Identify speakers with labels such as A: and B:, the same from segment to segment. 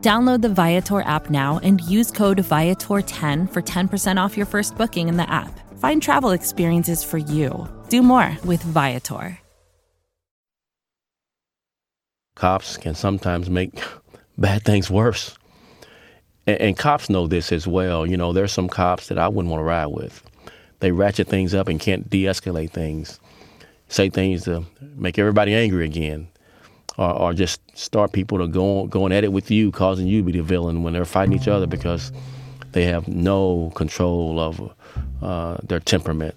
A: Download the Viator app now and use code Viator10 for 10% off your first booking in the app. Find travel experiences for you. Do more with Viator.
B: Cops can sometimes make bad things worse. And, and cops know this as well. You know, there's some cops that I wouldn't want to ride with. They ratchet things up and can't de escalate things, say things to make everybody angry again or, or just start people to go going at it with you, causing you to be the villain when they're fighting each other because they have no control of uh, their temperament.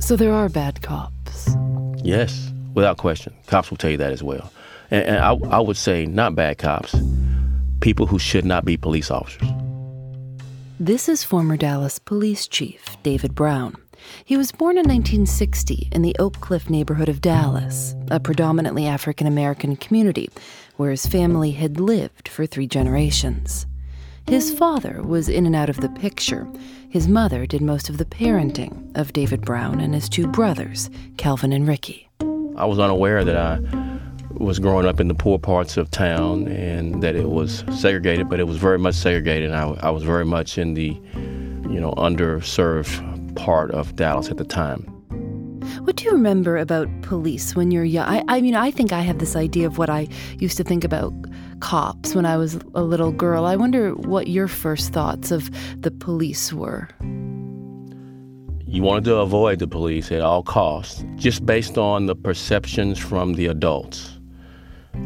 C: So there are bad cops.
B: Yes, without question. Cops will tell you that as well. And, and I, I would say not bad cops, people who should not be police officers.
C: This is former Dallas police chief David Brown. He was born in 1960 in the Oak Cliff neighborhood of Dallas, a predominantly African American community where his family had lived for three generations. His father was in and out of the picture. His mother did most of the parenting of David Brown and his two brothers, Calvin and Ricky.
B: I was unaware that I was growing up in the poor parts of town and that it was segregated, but it was very much segregated. I, I was very much in the, you know, underserved part of Dallas at the time.
C: What do you remember about police when you're young? I, I mean, I think I have this idea of what I used to think about cops when I was a little girl. I wonder what your first thoughts of the police were.
B: You wanted to avoid the police at all costs, just based on the perceptions from the adults.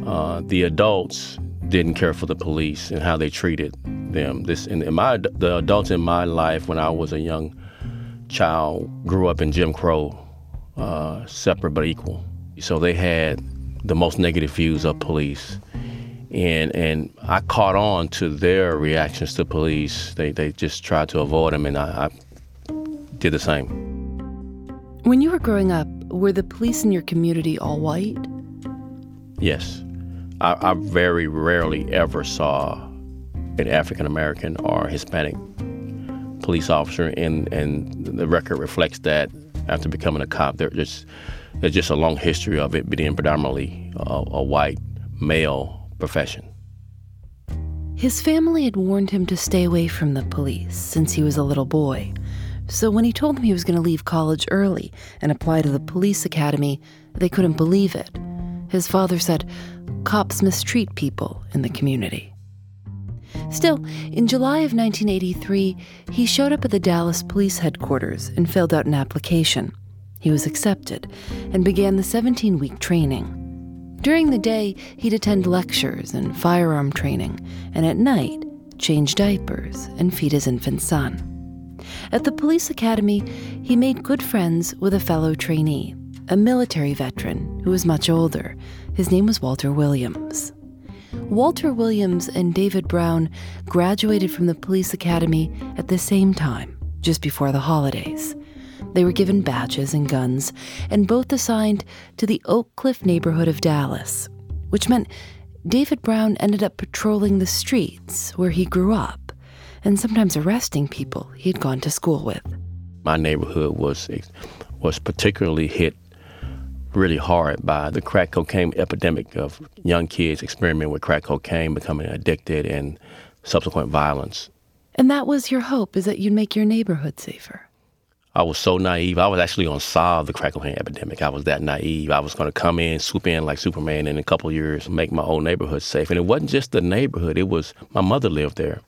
B: Uh, the adults didn't care for the police and how they treated them. This in, in my the adults in my life when I was a young child grew up in Jim Crow, uh, separate but equal. So they had the most negative views of police. And and I caught on to their reactions to police. They they just tried to avoid them, and I, I did the same.
C: When you were growing up, were the police in your community all white?
B: Yes. I, I very rarely ever saw an African American or Hispanic police officer, and and the record reflects that. After becoming a cop, there's just there's just a long history of it being predominantly a, a white male profession.
C: His family had warned him to stay away from the police since he was a little boy. So when he told them he was going to leave college early and apply to the police academy, they couldn't believe it. His father said, Cops mistreat people in the community. Still, in July of 1983, he showed up at the Dallas police headquarters and filled out an application. He was accepted and began the 17 week training. During the day, he'd attend lectures and firearm training, and at night, change diapers and feed his infant son. At the police academy, he made good friends with a fellow trainee, a military veteran who was much older. His name was Walter Williams. Walter Williams and David Brown graduated from the police academy at the same time, just before the holidays. They were given badges and guns, and both assigned to the Oak Cliff neighborhood of Dallas, which meant David Brown ended up patrolling the streets where he grew up and sometimes arresting people he had gone to school with.
B: My neighborhood was was particularly hit really hard by the crack cocaine epidemic of young kids experimenting with crack cocaine, becoming addicted, and subsequent violence.
C: And that was your hope, is that you'd make your neighborhood safer.
B: I was so naive. I was actually going to solve the crack cocaine epidemic. I was that naive. I was going to come in, swoop in like Superman, in a couple years make my old neighborhood safe. And it wasn't just the neighborhood. It was my mother lived there.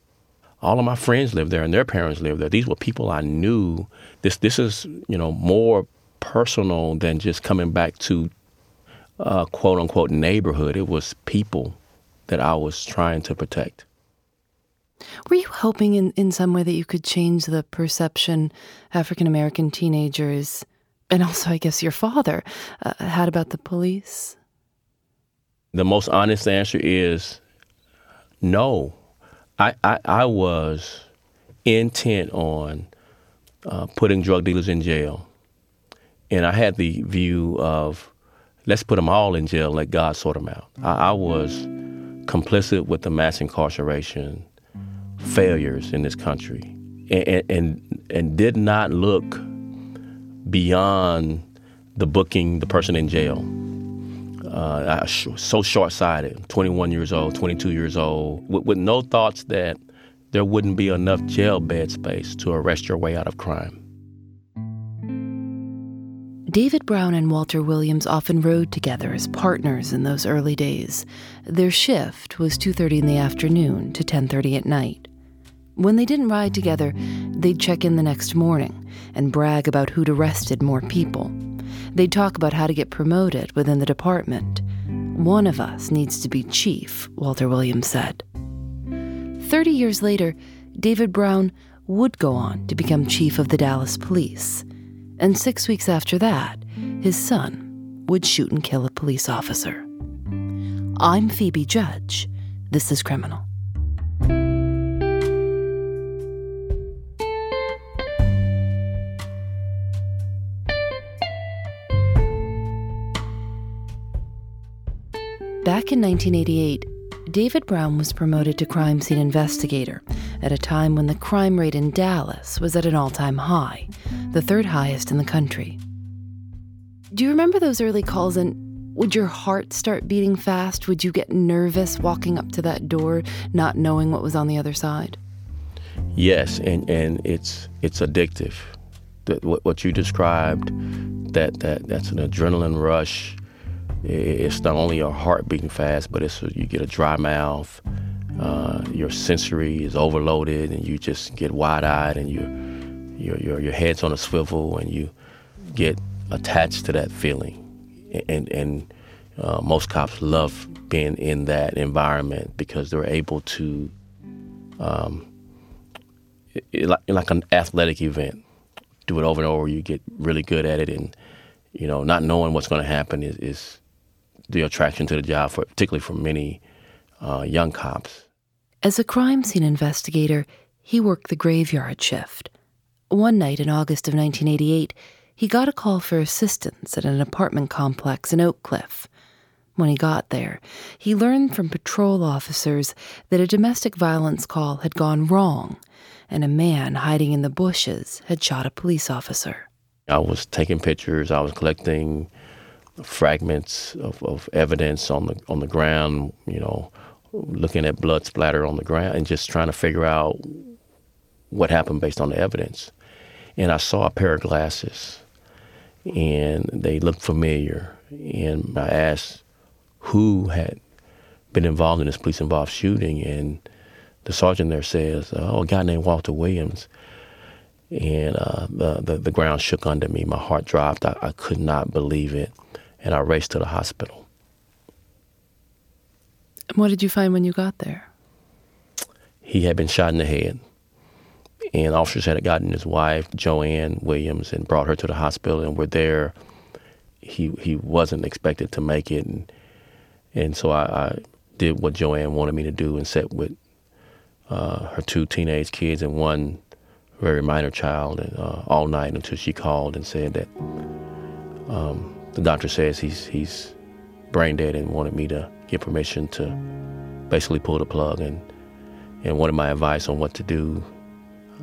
B: All of my friends lived there, and their parents lived there. These were people I knew. This this is you know more personal than just coming back to uh, quote unquote neighborhood. It was people that I was trying to protect.
C: Were you hoping in, in some way that you could change the perception African American teenagers, and also, I guess, your father, uh, had about the police?
B: The most honest answer is no. I, I, I was intent on uh, putting drug dealers in jail. And I had the view of let's put them all in jail, let God sort them out. I, I was complicit with the mass incarceration failures in this country and, and, and did not look beyond the booking the person in jail. Uh, so short-sighted, 21 years old, 22 years old, with, with no thoughts that there wouldn't be enough jail bed space to arrest your way out of crime.
C: David Brown and Walter Williams often rode together as partners in those early days. Their shift was 2:30 in the afternoon to 10:30 at night. When they didn't ride together, they'd check in the next morning and brag about who'd arrested more people. They'd talk about how to get promoted within the department. One of us needs to be chief, Walter Williams said. Thirty years later, David Brown would go on to become chief of the Dallas police. And six weeks after that, his son would shoot and kill a police officer. I'm Phoebe Judge. This is Criminal. Back in 1988, David Brown was promoted to crime scene investigator at a time when the crime rate in Dallas was at an all time high, the third highest in the country. Do you remember those early calls and would your heart start beating fast? Would you get nervous walking up to that door, not knowing what was on the other side?
B: Yes, and, and it's it's addictive. What, what you described, that, that that's an adrenaline rush it's not only your heart beating fast, but it's you get a dry mouth. Uh, your sensory is overloaded, and you just get wide-eyed, and you, your your your head's on a swivel, and you get attached to that feeling. And and uh, most cops love being in that environment because they're able to, um, it, it, like, like an athletic event, do it over and over. You get really good at it, and you know, not knowing what's going to happen is, is the attraction to the job, for, particularly for many uh, young cops.
C: As a crime scene investigator, he worked the graveyard shift. One night in August of 1988, he got a call for assistance at an apartment complex in Oak Cliff. When he got there, he learned from patrol officers that a domestic violence call had gone wrong and a man hiding in the bushes had shot a police officer.
B: I was taking pictures, I was collecting fragments of, of evidence on the on the ground, you know, looking at blood splatter on the ground and just trying to figure out what happened based on the evidence. And I saw a pair of glasses and they looked familiar. And I asked who had been involved in this police involved shooting and the sergeant there says, "Oh, a guy named Walter Williams." And uh, the, the, the ground shook under me. My heart dropped. I, I could not believe it and I raced to the hospital.
C: What did you find when you got there?
B: He had been shot in the head, and officers had gotten his wife, Joanne Williams, and brought her to the hospital, and were there. He he wasn't expected to make it, and and so I, I did what Joanne wanted me to do and sat with uh, her two teenage kids and one very minor child uh, all night until she called and said that um, the doctor says he's he's brain dead and wanted me to get permission to basically pull the plug and and wanted my advice on what to do.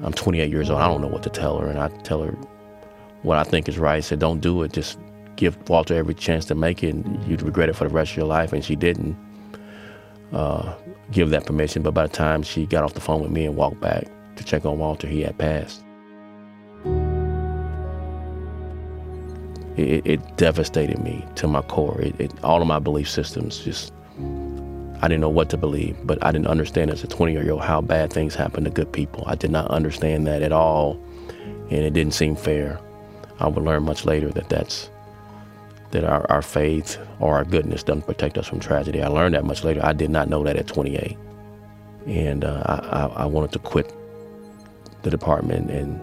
B: I'm 28 years old. I don't know what to tell her, and I tell her what I think is right. I said, "Don't do it. Just give Walter every chance to make it. And you'd regret it for the rest of your life." And she didn't uh, give that permission. But by the time she got off the phone with me and walked back to check on Walter. He had passed. It, it devastated me to my core. It, it, all of my belief systems just, I didn't know what to believe, but I didn't understand as a 20 year old how bad things happen to good people. I did not understand that at all, and it didn't seem fair. I would learn much later that that's that our, our faith or our goodness doesn't protect us from tragedy. I learned that much later. I did not know that at 28. And uh, I, I wanted to quit the department, and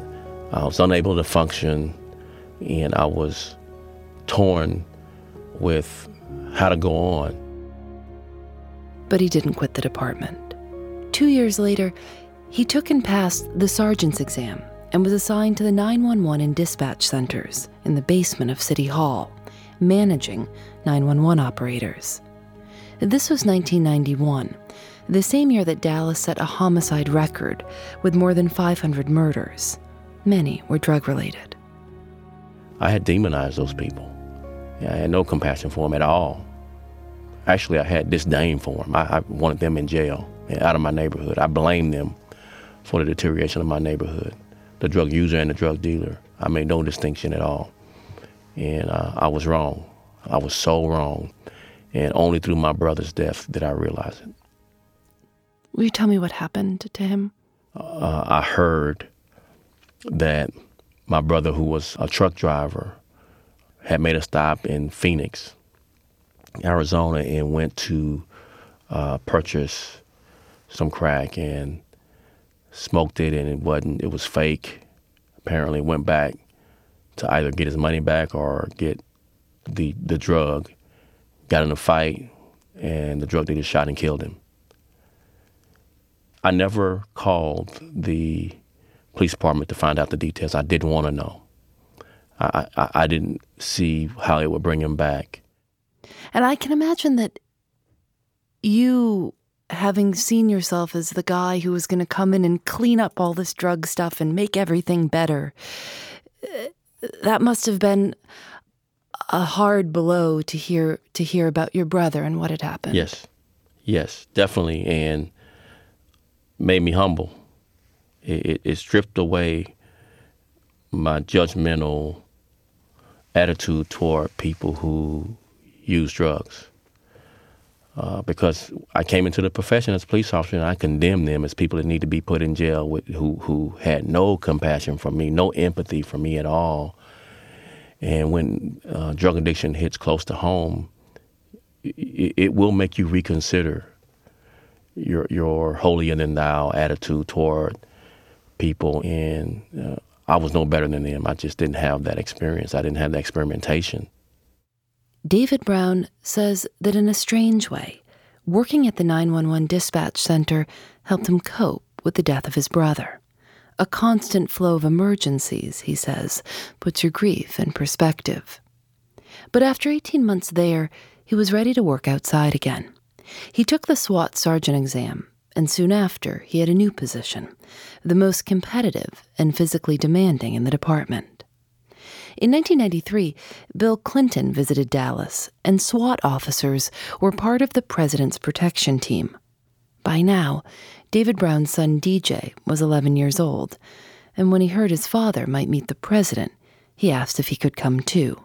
B: I was unable to function, and I was torn with how to go on.
C: But he didn't quit the department. Two years later, he took and passed the sergeant's exam and was assigned to the 911 and dispatch centers in the basement of City Hall managing 911 operators. This was 1991, the same year that Dallas set a homicide record with more than 500 murders. Many were drug related.
B: I had demonized those people. I had no compassion for them at all. Actually, I had disdain for them. I, I wanted them in jail, out of my neighborhood. I blamed them for the deterioration of my neighborhood. The drug user and the drug dealer. I made no distinction at all. And uh, I was wrong. I was so wrong. And only through my brother's death did I realize it.
C: Will you tell me what happened to him?
B: Uh, I heard that my brother, who was a truck driver, had made a stop in Phoenix, Arizona, and went to uh, purchase some crack and smoked it, and it wasn't. It was fake. Apparently, went back to either get his money back or get the the drug. Got in a fight, and the drug dealer shot and killed him. I never called the police department to find out the details. I didn't want to know. I, I, I didn't see how it would bring him back.
C: And I can imagine that you having seen yourself as the guy who was going to come in and clean up all this drug stuff and make everything better that must have been a hard blow to hear to hear about your brother and what had happened.
B: Yes, yes, definitely, and made me humble. It, it, it stripped away my judgmental attitude toward people who use drugs. Uh, because I came into the profession as a police officer and I condemned them as people that need to be put in jail with, who, who had no compassion for me, no empathy for me at all. And when uh, drug addiction hits close to home, it, it, will make you reconsider your your holier than thou attitude toward people. And uh, I was no better than them. I just didn't have that experience. I didn't have that experimentation.
C: David Brown says that in a strange way, working at the 911 dispatch center helped him cope with the death of his brother. A constant flow of emergencies, he says, puts your grief in perspective. But after 18 months there, he was ready to work outside again. He took the SWAT sergeant exam, and soon after, he had a new position, the most competitive and physically demanding in the department. In 1993, Bill Clinton visited Dallas, and SWAT officers were part of the president's protection team. By now, David Brown's son DJ was 11 years old, and when he heard his father might meet the president, he asked if he could come too.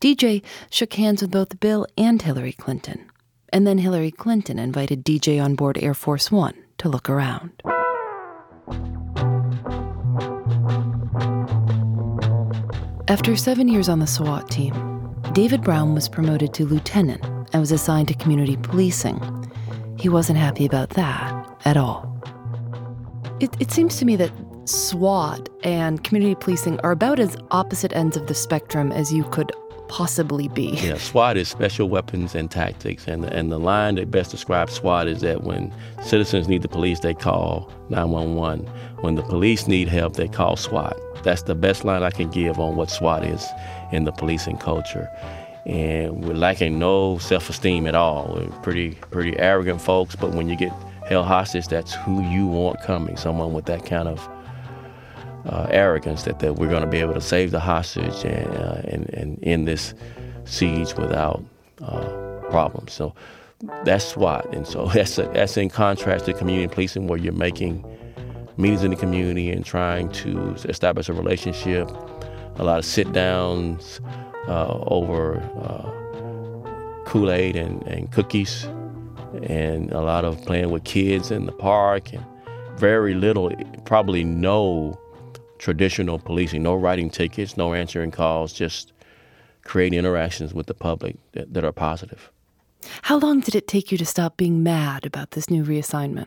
C: DJ shook hands with both Bill and Hillary Clinton, and then Hillary Clinton invited DJ on board Air Force One to look around. After seven years on the SWAT team, David Brown was promoted to lieutenant and was assigned to community policing. He wasn't happy about that at all. It, it seems to me that SWAT and community policing are about as opposite ends of the spectrum as you could possibly be.
B: Yeah, SWAT is special weapons and tactics, and and the line that best describes SWAT is that when citizens need the police, they call 911. When the police need help, they call SWAT. That's the best line I can give on what SWAT is in the policing culture. And we're lacking no self-esteem at all. We're pretty, pretty arrogant folks, but when you get held hostage, that's who you want coming, someone with that kind of arrogance that, that we're going to be able to save the hostage and, uh, and, and end this siege without uh, problems. So that's SWAT. And so that's, a, that's in contrast to community policing where you're making meetings in the community and trying to establish a relationship. A lot of sit downs uh, over uh, Kool Aid and, and cookies, and a lot of playing with kids in the park, and very little, probably no traditional policing, no writing tickets, no answering calls, just creating interactions with the public that, that are positive.
C: How long did it take you to stop being mad about this new reassignment?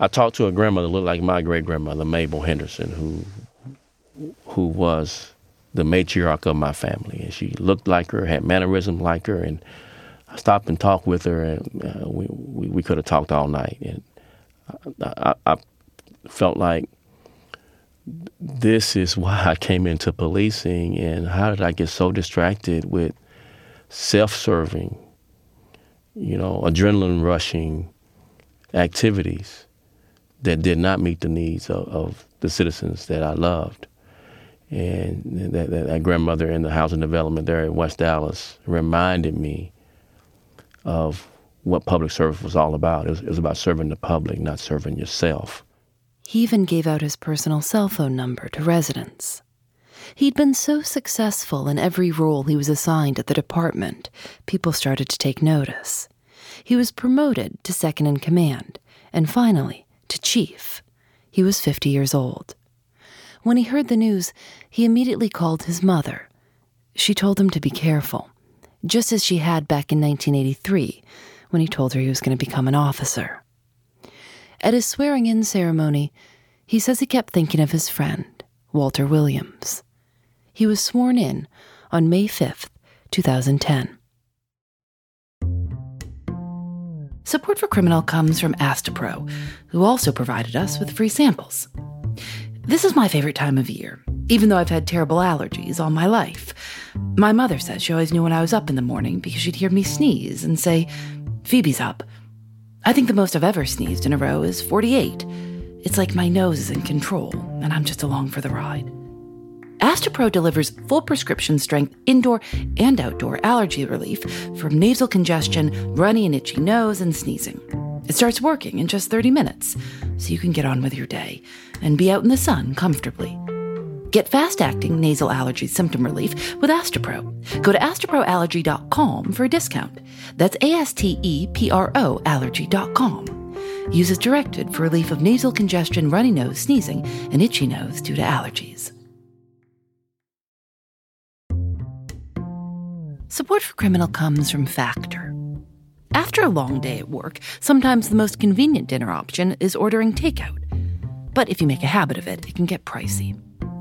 B: I talked to a grandmother looked like my great grandmother, Mabel Henderson, who who was the matriarch of my family, and she looked like her, had mannerisms like her, and I stopped and talked with her, and uh, we, we, we could have talked all night, and I, I, I felt like this is why I came into policing, and how did I get so distracted with self-serving, you know, adrenaline rushing activities that did not meet the needs of, of the citizens that I loved. And that, that, that, grandmother in the housing development there in West Dallas reminded me of what public service was all about. It was, it was about serving the public, not serving yourself.
C: He even gave out his personal cell phone number to residents. He'd been so successful in every role he was assigned at the department, people started to take notice. He was promoted to second in command, and finally to chief. He was 50 years old. When he heard the news, he immediately called his mother. She told him to be careful, just as she had back in 1983 when he told her he was going to become an officer. At his swearing in ceremony, he says he kept thinking of his friend, Walter Williams. He was sworn in on May 5th, 2010. Support for Criminal comes from Astepro, who also provided us with free samples. This is my favorite time of year, even though I've had terrible allergies all my life. My mother says she always knew when I was up in the morning because she'd hear me sneeze and say, Phoebe's up. I think the most I've ever sneezed in a row is 48. It's like my nose is in control, and I'm just along for the ride. Astepro delivers full prescription strength indoor and outdoor allergy relief from nasal congestion, runny and itchy nose, and sneezing. It starts working in just 30 minutes, so you can get on with your day and be out in the sun comfortably. Get fast acting nasal allergy symptom relief with Astepro. Go to asteproallergy.com for a discount. That's A S T E P R O allergy.com. Use as directed for relief of nasal congestion, runny nose, sneezing, and itchy nose due to allergies. Support for Criminal comes from Factor. After a long day at work, sometimes the most convenient dinner option is ordering takeout. But if you make a habit of it, it can get pricey.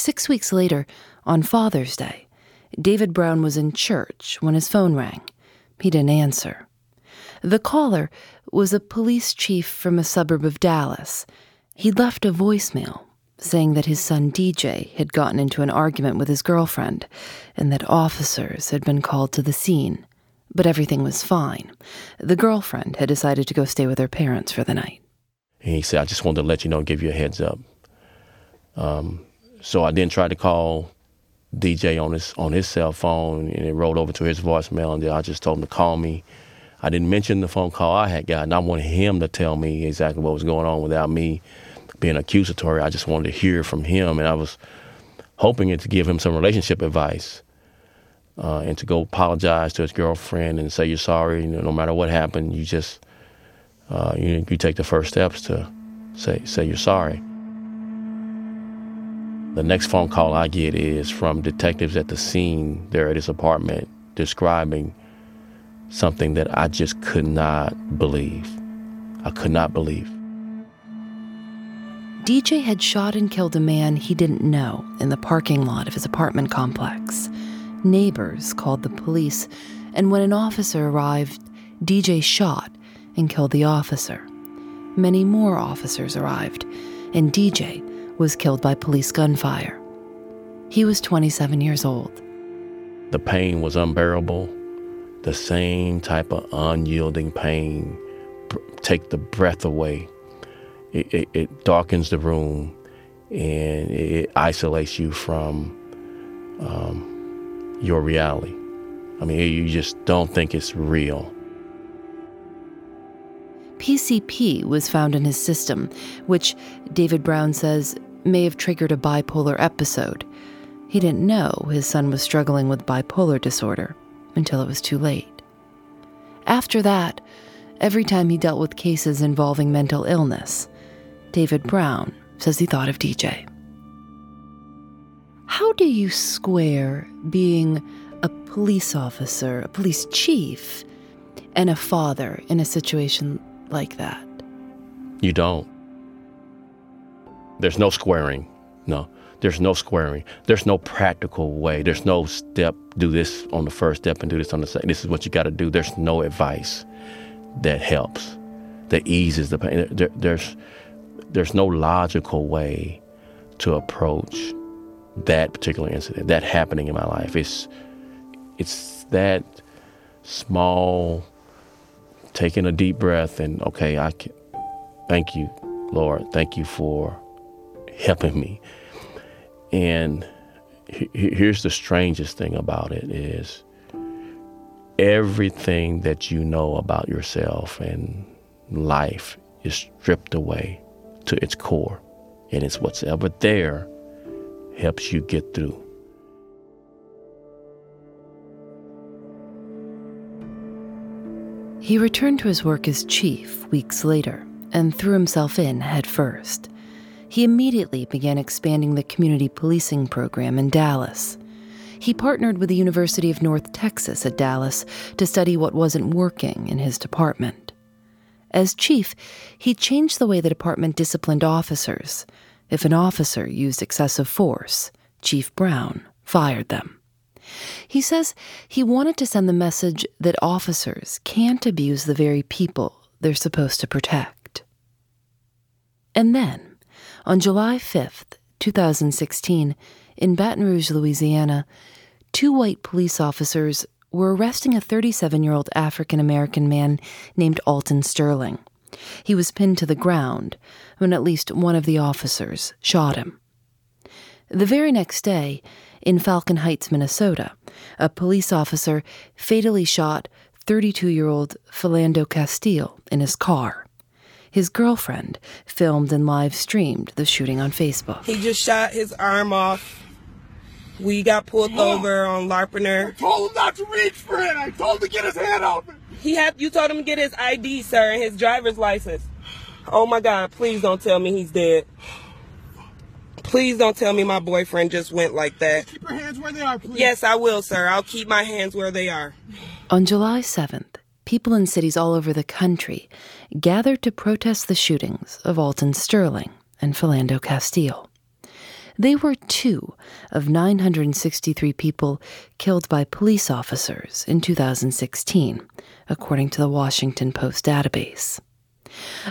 C: Six weeks later, on Father's Day, David Brown was in church when his phone rang. He didn't answer. The caller was a police chief from a suburb of Dallas. He'd left a voicemail saying that his son DJ had gotten into an argument with his girlfriend and that officers had been called to the scene. But everything was fine. The girlfriend had decided to go stay with her parents for the night.
B: And he said, I just wanted to let you know, give you a heads up. Um, so I then tried to call DJ on his on his cell phone, and it rolled over to his voicemail. And then I just told him to call me. I didn't mention the phone call I had gotten. I wanted him to tell me exactly what was going on without me being accusatory. I just wanted to hear from him, and I was hoping it to give him some relationship advice. Uh, and to go apologize to his girlfriend and say you're sorry. You know, no matter what happened, you just uh, you you take the first steps to say say you're sorry. The next phone call I get is from detectives at the scene there at his apartment describing something that I just could not believe. I could not believe.
C: DJ had shot and killed a man he didn't know in the parking lot of his apartment complex. Neighbors called the police, and when an officer arrived, DJ shot and killed the officer. Many more officers arrived, and DJ was killed by police gunfire. He was 27 years old.
B: The pain was unbearable. The same type of unyielding pain take the breath away. It, it, it darkens the room and it isolates you from um, your reality. I mean, you just don't think it's real.
C: PCP was found in his system, which David Brown says may have triggered a bipolar episode. He didn't know his son was struggling with bipolar disorder until it was too late. After that, every time he dealt with cases involving mental illness, David Brown says he thought of DJ. How do you square being a police officer, a police chief, and a father in a situation like that?
B: You don't. There's no squaring. No. There's no squaring. There's no practical way. There's no step, do this on the first step and do this on the second. This is what you got to do. There's no advice that helps, that eases the pain. There, there's, there's no logical way to approach that particular incident, that happening in my life. It's, it's that small, taking a deep breath and, okay, I can, thank you, Lord. Thank you for helping me and here's the strangest thing about it is everything that you know about yourself and life is stripped away to its core. And it's what's ever there helps you get through.
C: He returned to his work as chief weeks later and threw himself in head first he immediately began expanding the community policing program in Dallas. He partnered with the University of North Texas at Dallas to study what wasn't working in his department. As chief, he changed the way the department disciplined officers. If an officer used excessive force, Chief Brown fired them. He says he wanted to send the message that officers can't abuse the very people they're supposed to protect. And then, on July 5th, 2016, in Baton Rouge, Louisiana, two white police officers were arresting a 37 year old African American man named Alton Sterling. He was pinned to the ground when at least one of the officers shot him. The very next day, in Falcon Heights, Minnesota, a police officer fatally shot 32 year old Philando Castile in his car. His girlfriend filmed and live streamed the shooting on Facebook.
D: He just shot his arm off. We got pulled over on Larpenteur.
E: I told him not to reach for it. I told him to get his hand out.
D: He had you told him to get his ID, sir, and his driver's license. Oh my God! Please don't tell me he's dead. Please don't tell me my boyfriend just went like that.
E: Keep your hands where they are, please.
D: Yes, I will, sir. I'll keep my hands where they are.
C: On July 7th, people in cities all over the country gathered to protest the shootings of Alton Sterling and Philando Castile. They were two of 963 people killed by police officers in 2016, according to the Washington Post database.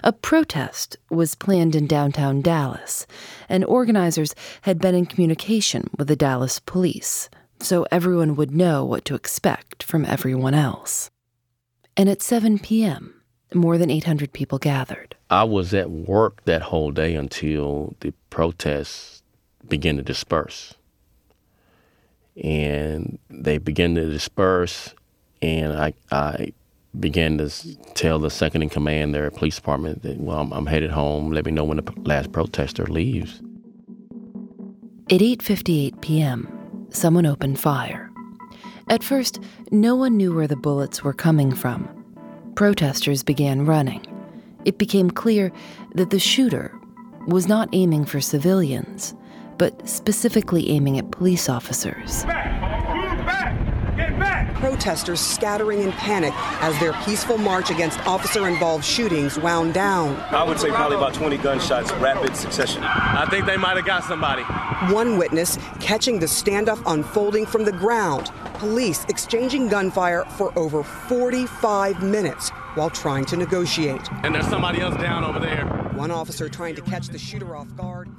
C: A protest was planned in downtown Dallas, and organizers had been in communication with the Dallas police so everyone would know what to expect from everyone else. And at 7 p.m., more than 800 people gathered.
B: I was at work that whole day until the protests began to disperse. And they began to disperse, and I, I began to tell the second in command there, at police department, that, well, I'm, I'm headed home. Let me know when the last protester leaves.
C: At 8:58 p.m., someone opened fire. At first, no one knew where the bullets were coming from. Protesters began running. It became clear that the shooter was not aiming for civilians, but specifically aiming at police officers.
F: Protesters scattering in panic as their peaceful march against officer involved shootings wound down.
G: I would say probably about 20 gunshots, rapid succession.
B: I think they might have got somebody.
F: One witness catching the standoff unfolding from the ground. Police exchanging gunfire for over 45 minutes while trying to negotiate.
B: And there's somebody else down over there.
F: One officer trying to catch the shooter off guard.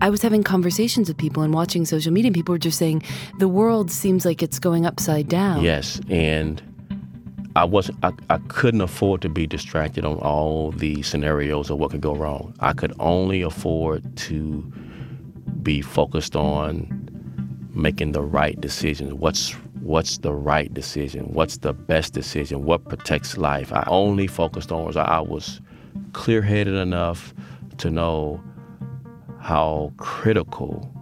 C: I was having conversations with people and watching social media, and people were just saying the world seems like it's going upside down.
B: Yes, and I wasn't. I, I couldn't afford to be distracted on all the scenarios of what could go wrong. I could only afford to be focused on making the right decisions. What's what's the right decision? What's the best decision? What protects life? I only focused on was I was clear-headed enough to know how critical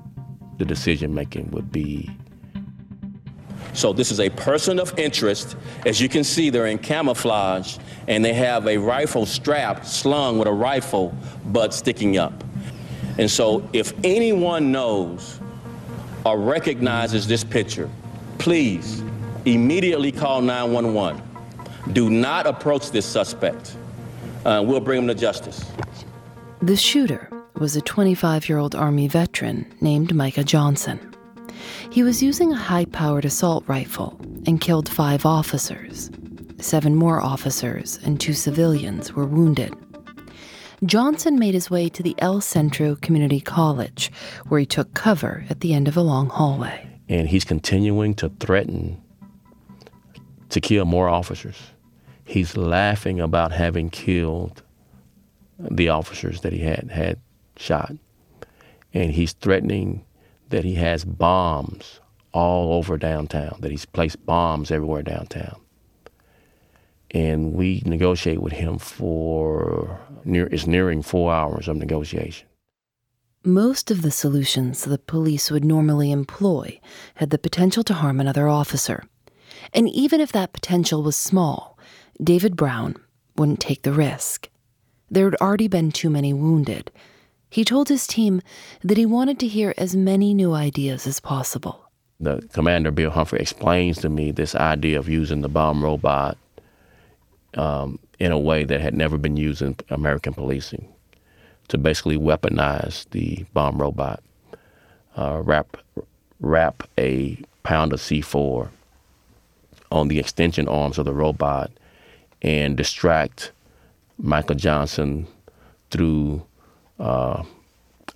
B: the decision making would be. So this is a person of interest. As you can see, they're in camouflage and they have a rifle strap slung with a rifle butt sticking up. And so if anyone knows or recognizes this picture, please immediately call 911. Do not approach this suspect. Uh, we'll bring him to justice.
C: The shooter was a 25 year old Army veteran named Micah Johnson. He was using a high powered assault rifle and killed five officers. Seven more officers and two civilians were wounded. Johnson made his way to the El Centro Community College, where he took cover at the end of a long hallway.
B: And he's continuing to threaten to kill more officers. He's laughing about having killed the officers that he had had shot. And he's threatening that he has bombs all over downtown, that he's placed bombs everywhere downtown. And we negotiate with him for near it's nearing four hours of negotiation.
C: Most of the solutions the police would normally employ had the potential to harm another officer. And even if that potential was small, David Brown wouldn't take the risk. There had already been too many wounded. He told his team that he wanted to hear as many new ideas as possible.
B: The commander, Bill Humphrey, explains to me this idea of using the bomb robot um, in a way that had never been used in American policing to basically weaponize the bomb robot, uh, wrap, wrap a pound of C4 on the extension arms of the robot and distract Michael Johnson through uh,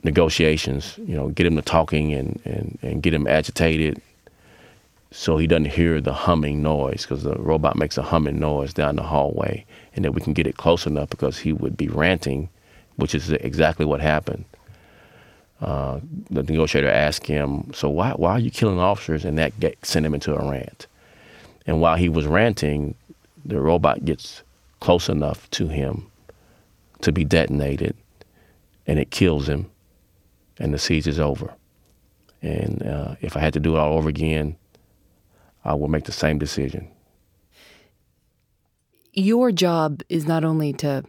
B: negotiations, you know, get him to talking and, and, and get him agitated so he doesn't hear the humming noise because the robot makes a humming noise down the hallway and that we can get it close enough because he would be ranting, which is exactly what happened. Uh, the negotiator asked him, "So why why are you killing officers?" And that get, sent him into a rant. And while he was ranting, the robot gets close enough to him to be detonated, and it kills him, and the siege is over. And uh, if I had to do it all over again, I will make the same decision.
C: Your job is not only to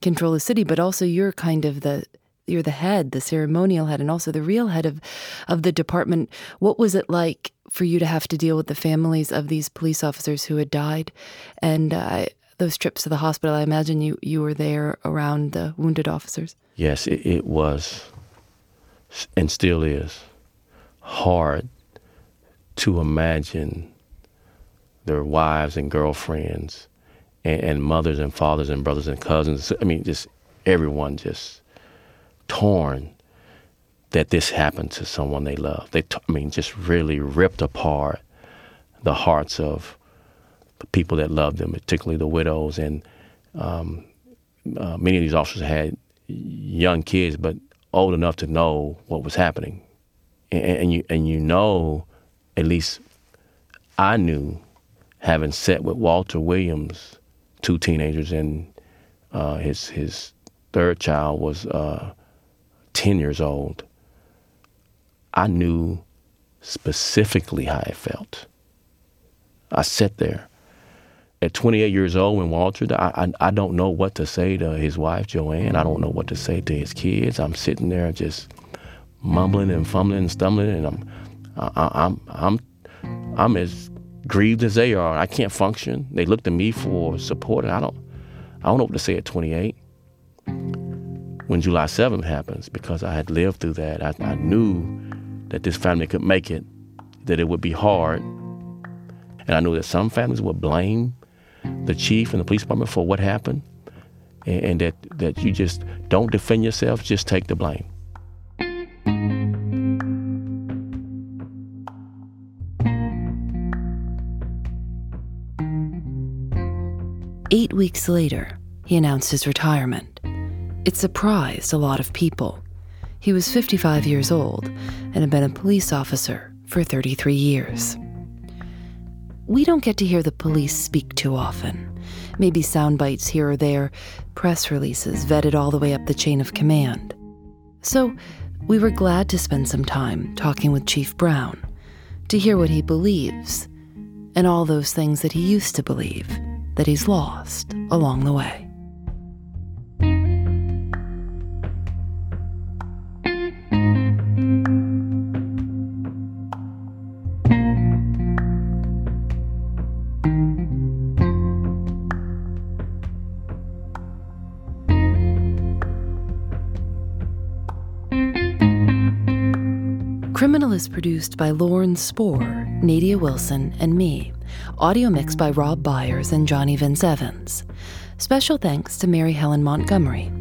C: control the city, but also you're kind of the you're the head, the ceremonial head, and also the real head of of the department. What was it like for you to have to deal with the families of these police officers who had died, and uh, those trips to the hospital? I imagine you you were there around the wounded officers.
B: Yes, it, it was, and still is, hard to imagine their wives and girlfriends and, and, mothers and fathers and brothers and cousins. I mean, just everyone just torn that this happened to someone they love. They, t- I mean, just really ripped apart the hearts of the people that loved them, particularly the widows. And um, uh, many of these officers had young kids, but old enough to know what was happening. And, and you and you know, at least I knew, having sat with Walter Williams, two teenagers, and uh, his his third child was uh, ten years old. I knew specifically how it felt. I sat there at 28 years old when Walter died, I, I, I, don't know what to say to his wife, Joanne. I don't know what to say to his kids. I'm sitting there just mumbling and fumbling and stumbling, and I'm, I, I'm, I'm, I'm as grieved as they are. I can't function. They look to me for support. and I don't, I don't know what to say at 28 when July 7th happens because I had lived through that. I, I knew that this family could make it, that it would be hard. And I knew that some families would blame the chief and the police department for what happened, and, and that, that you just don't defend yourself, just take the blame.
C: Eight weeks later, he announced his retirement. It surprised a lot of people. He was 55 years old and had been a police officer for 33 years. We don't get to hear the police speak too often. Maybe sound bites here or there, press releases vetted all the way up the chain of command. So, we were glad to spend some time talking with Chief Brown to hear what he believes and all those things that he used to believe that he's lost along the way. Criminal is produced by Lauren Spohr, Nadia Wilson, and me. Audio mixed by Rob Byers and Johnny Vince Evans. Special thanks to Mary Helen Montgomery.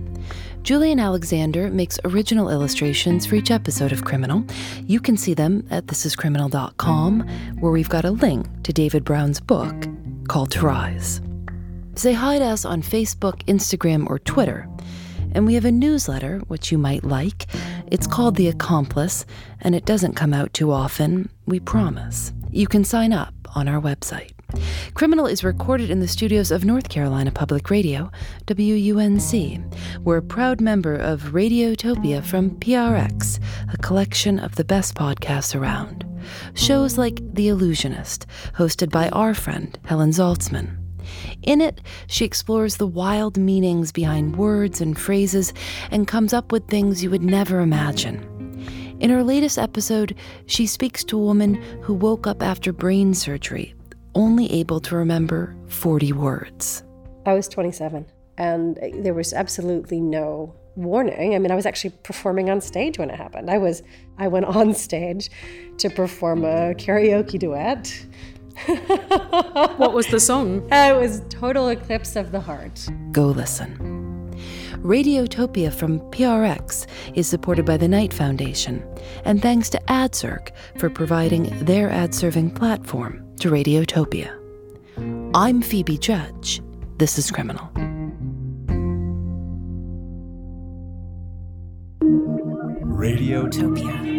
C: Julienne Alexander makes original illustrations for each episode of Criminal. You can see them at thisiscriminal.com, where we've got a link to David Brown's book called To Rise. Say hi to us on Facebook, Instagram, or Twitter. And we have a newsletter, which you might like. It's called The Accomplice, and it doesn't come out too often, we promise. You can sign up on our website. Criminal is recorded in the studios of North Carolina Public Radio, WUNC. We're a proud member of Radiotopia from PRX, a collection of the best podcasts around. Shows like The Allusionist, hosted by our friend Helen Zaltzman. In it, she explores the wild meanings behind words and phrases and comes up with things you would never imagine. In her latest episode, she speaks to a woman who woke up after brain surgery, only able to remember 40 words.
H: I was 27, and there was absolutely no warning. I mean, I was actually performing on stage when it happened. I was I went on stage to perform a karaoke duet
I: what was the song?
H: Uh, it was Total Eclipse of the Heart.
C: Go listen. Radiotopia from PRX is supported by the Knight Foundation, and thanks to AdZerk for providing their ad serving platform to Radiotopia. I'm Phoebe Judge. This is Criminal.
J: Radiotopia.